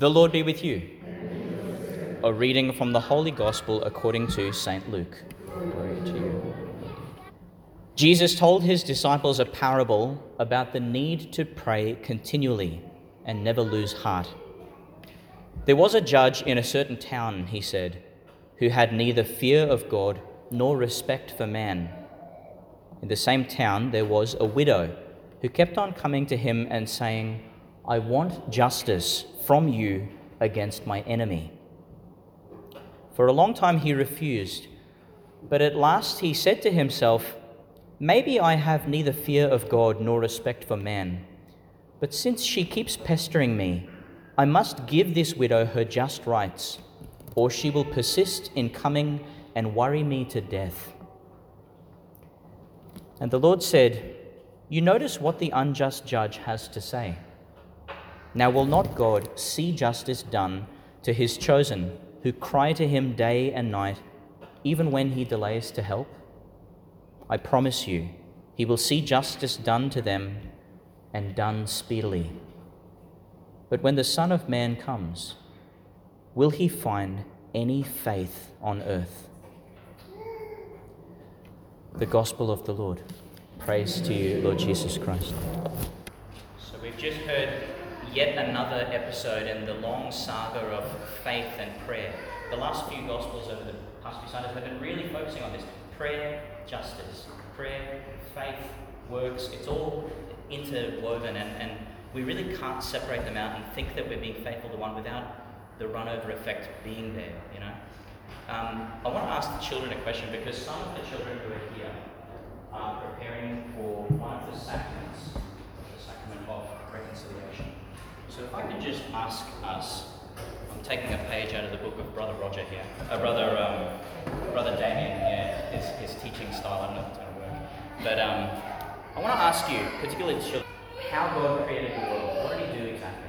The Lord be with you. A reading from the Holy Gospel according to St. Luke. Glory to you. Jesus told his disciples a parable about the need to pray continually and never lose heart. There was a judge in a certain town, he said, who had neither fear of God nor respect for man. In the same town, there was a widow who kept on coming to him and saying, I want justice from you against my enemy. For a long time he refused, but at last he said to himself, Maybe I have neither fear of God nor respect for man, but since she keeps pestering me, I must give this widow her just rights, or she will persist in coming and worry me to death. And the Lord said, You notice what the unjust judge has to say. Now, will not God see justice done to his chosen, who cry to him day and night, even when he delays to help? I promise you, he will see justice done to them and done speedily. But when the Son of Man comes, will he find any faith on earth? The Gospel of the Lord. Praise to you, Lord Jesus Christ. So we've just heard yet another episode in the long saga of faith and prayer. The last few Gospels over the past few Sundays have been really focusing on this prayer, justice, prayer, faith, works. It's all interwoven, and, and we really can't separate them out and think that we're being faithful to one without the run over effect being there, you know. Um, I want to ask the children a question because some of the children who are here are preparing for one of the sacraments, the sacrament of reconciliation. So if I could just ask us, I'm taking a page out of the book of Brother Roger here, uh, Brother um, Brother Damien here, his, his teaching style. I don't know if it's going to work, but um, I want to ask you, particularly children, how God created the world. What did He do exactly?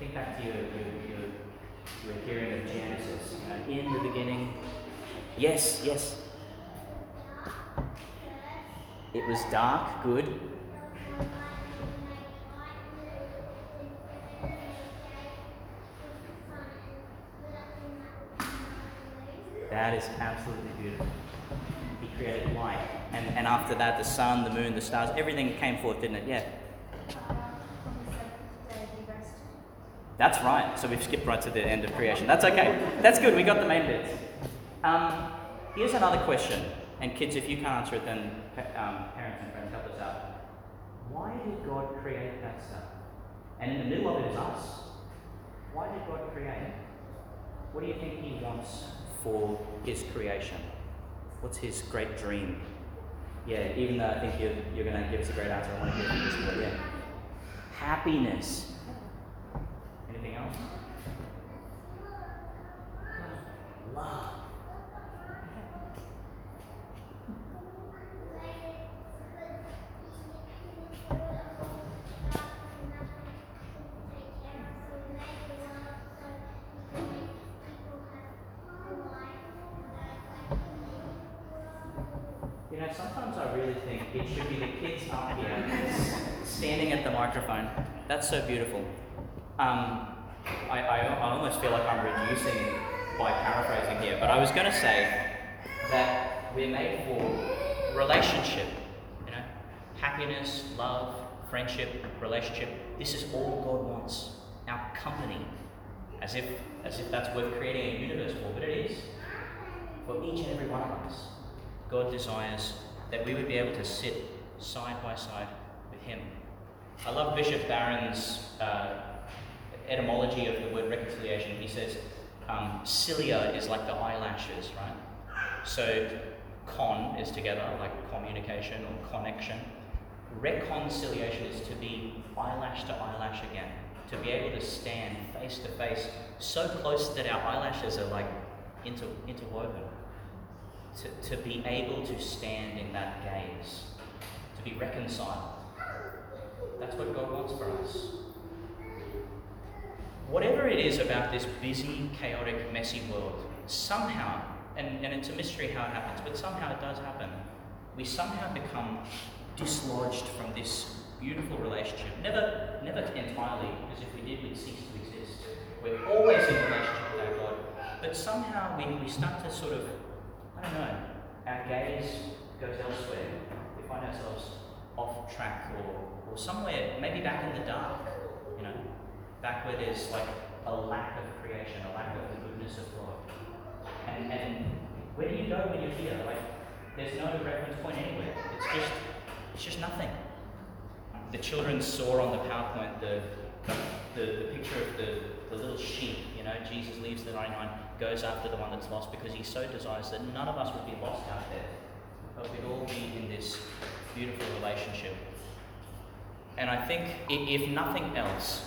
Think back to your your, your, your hearing of Genesis. You know, in the beginning. Yes, yes. It was dark, good. That is absolutely beautiful. He created light. And, and after that, the sun, the moon, the stars, everything came forth, didn't it? Yeah. That's right. So we've skipped right to the end of creation. That's okay. That's good. We got the main bits. Um, here's another question. And kids, if you can't answer it, then um, parents and friends help us out. Why did God create that stuff? And in the middle of it is us. Why did God create? What do you think He wants for His creation? What's His great dream? Yeah, even though I think you're, you're going to give us a great answer, I want to hear from this boy. Yeah. Happiness. Anything else? Love. Know, sometimes I really think it should be the kids up here standing at the microphone. That's so beautiful. Um, I, I, I almost feel like I'm reducing by paraphrasing here, but I was going to say that we're made for relationship. You know, happiness, love, friendship, relationship. This is all God wants. Our company, as if as if that's worth creating a universe for, but it is for each and every one of us. God desires that we would be able to sit side by side with Him. I love Bishop Barron's uh, etymology of the word reconciliation. He says, um, cilia is like the eyelashes, right? So, con is together, like communication or connection. Reconciliation is to be eyelash to eyelash again, to be able to stand face to face, so close that our eyelashes are like inter- interwoven to, to be able to stand in that gaze, to be reconciled. That's what God wants for us. Whatever it is about this busy, chaotic, messy world, somehow, and, and it's a mystery how it happens, but somehow it does happen, we somehow become dislodged from this beautiful relationship. Never, never entirely, because if we did, we'd cease to exist. We're, always in relationship with our God, but somehow we, we start to sort of, don't know, our gaze goes elsewhere. We find ourselves off track or, or somewhere, maybe back in the dark, you know, back where there's like a lack of creation, a lack of the goodness of God. And, and where do you go when you're here? Like, there's no reference point anywhere. It's just, it's just nothing. The children saw on the PowerPoint the, the, the picture of the, the little sheep. You know, Jesus leaves the 99, goes after the one that's lost because he so desires that none of us would be lost out there, but we'd all be in this beautiful relationship. And I think, if nothing else,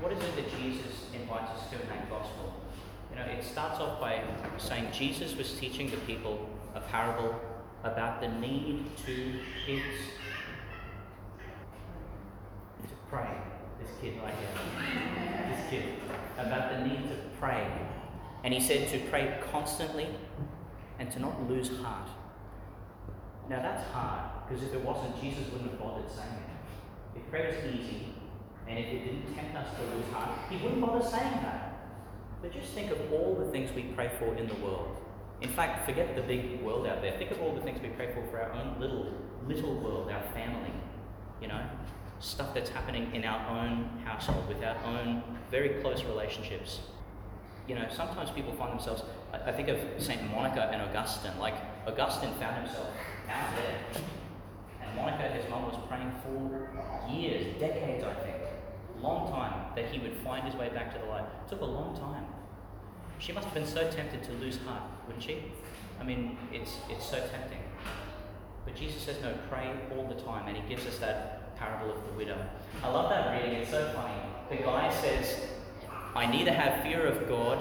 what is it that Jesus invites us to in that gospel? You know, it starts off by saying Jesus was teaching the people a parable about the need to kids to pray. This kid right here, this kid, about the need to pray. And he said to pray constantly and to not lose heart. Now that's hard because if it wasn't, Jesus wouldn't have bothered saying it. If prayer was easy and if it didn't tempt us to lose heart, he wouldn't bother saying that. But just think of all the things we pray for in the world. In fact, forget the big world out there. Think of all the things we pray for for our own little, little world, our family. You know, stuff that's happening in our own household, with our own very close relationships. You know, sometimes people find themselves, I, I think of St. Monica and Augustine. Like, Augustine found himself out there. And Monica, his mum, was praying for years, decades, I think, long time, that he would find his way back to the light. It took a long time. She must have been so tempted to lose heart, wouldn't she? I mean, it's, it's so tempting. But Jesus says, no, pray all the time, and he gives us that parable of the widow. I love that reading, it's so funny. The guy says, I neither have fear of God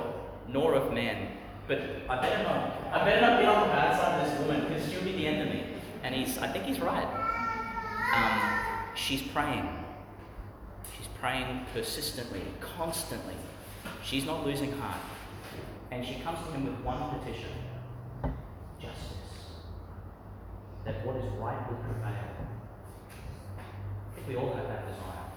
nor of men, but I better not, I better not be on the bad side of this woman because she'll be the me. And he's, I think he's right. Um, she's praying. She's praying persistently, constantly. She's not losing heart. And she comes to him with one petition justice. That what is right will prevail. I think we all have that desire.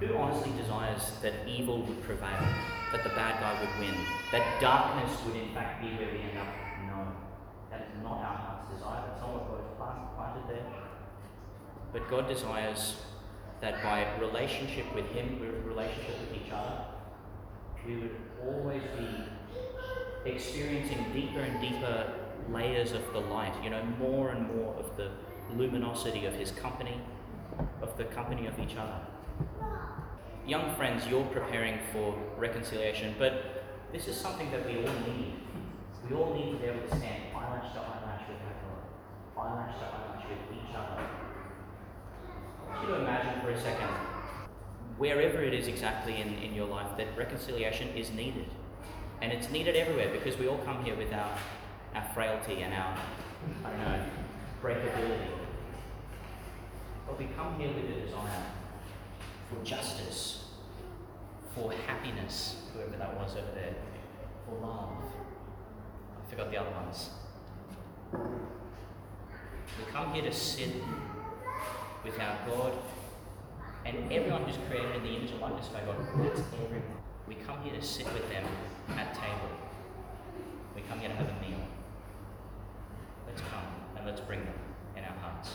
Who honestly desires that evil would prevail? That the bad guy would win? That darkness would in fact be where we end up? No. That is not our heart's desire. That's not what God has planted there. But God desires that by relationship with Him, relationship with each other, we would always be experiencing deeper and deeper layers of the light, you know, more and more of the luminosity of His company, of the company of each other. Young friends, you're preparing for reconciliation, but this is something that we all need. We all need to be able to stand eyelash to eyelash with our God, eyelash to eyelash with each other. I want you to imagine for a second, wherever it is exactly in, in your life, that reconciliation is needed. And it's needed everywhere because we all come here with our, our frailty and our, I don't know, breakability. But we come here with a desire for justice, for happiness, whoever that was over there, for love. I forgot the other ones. We come here to sit with our God and everyone who's created in the image likeness of our God. That's everyone. We come here to sit with them at table. We come here to have a meal. Let's come and let's bring them in our hearts.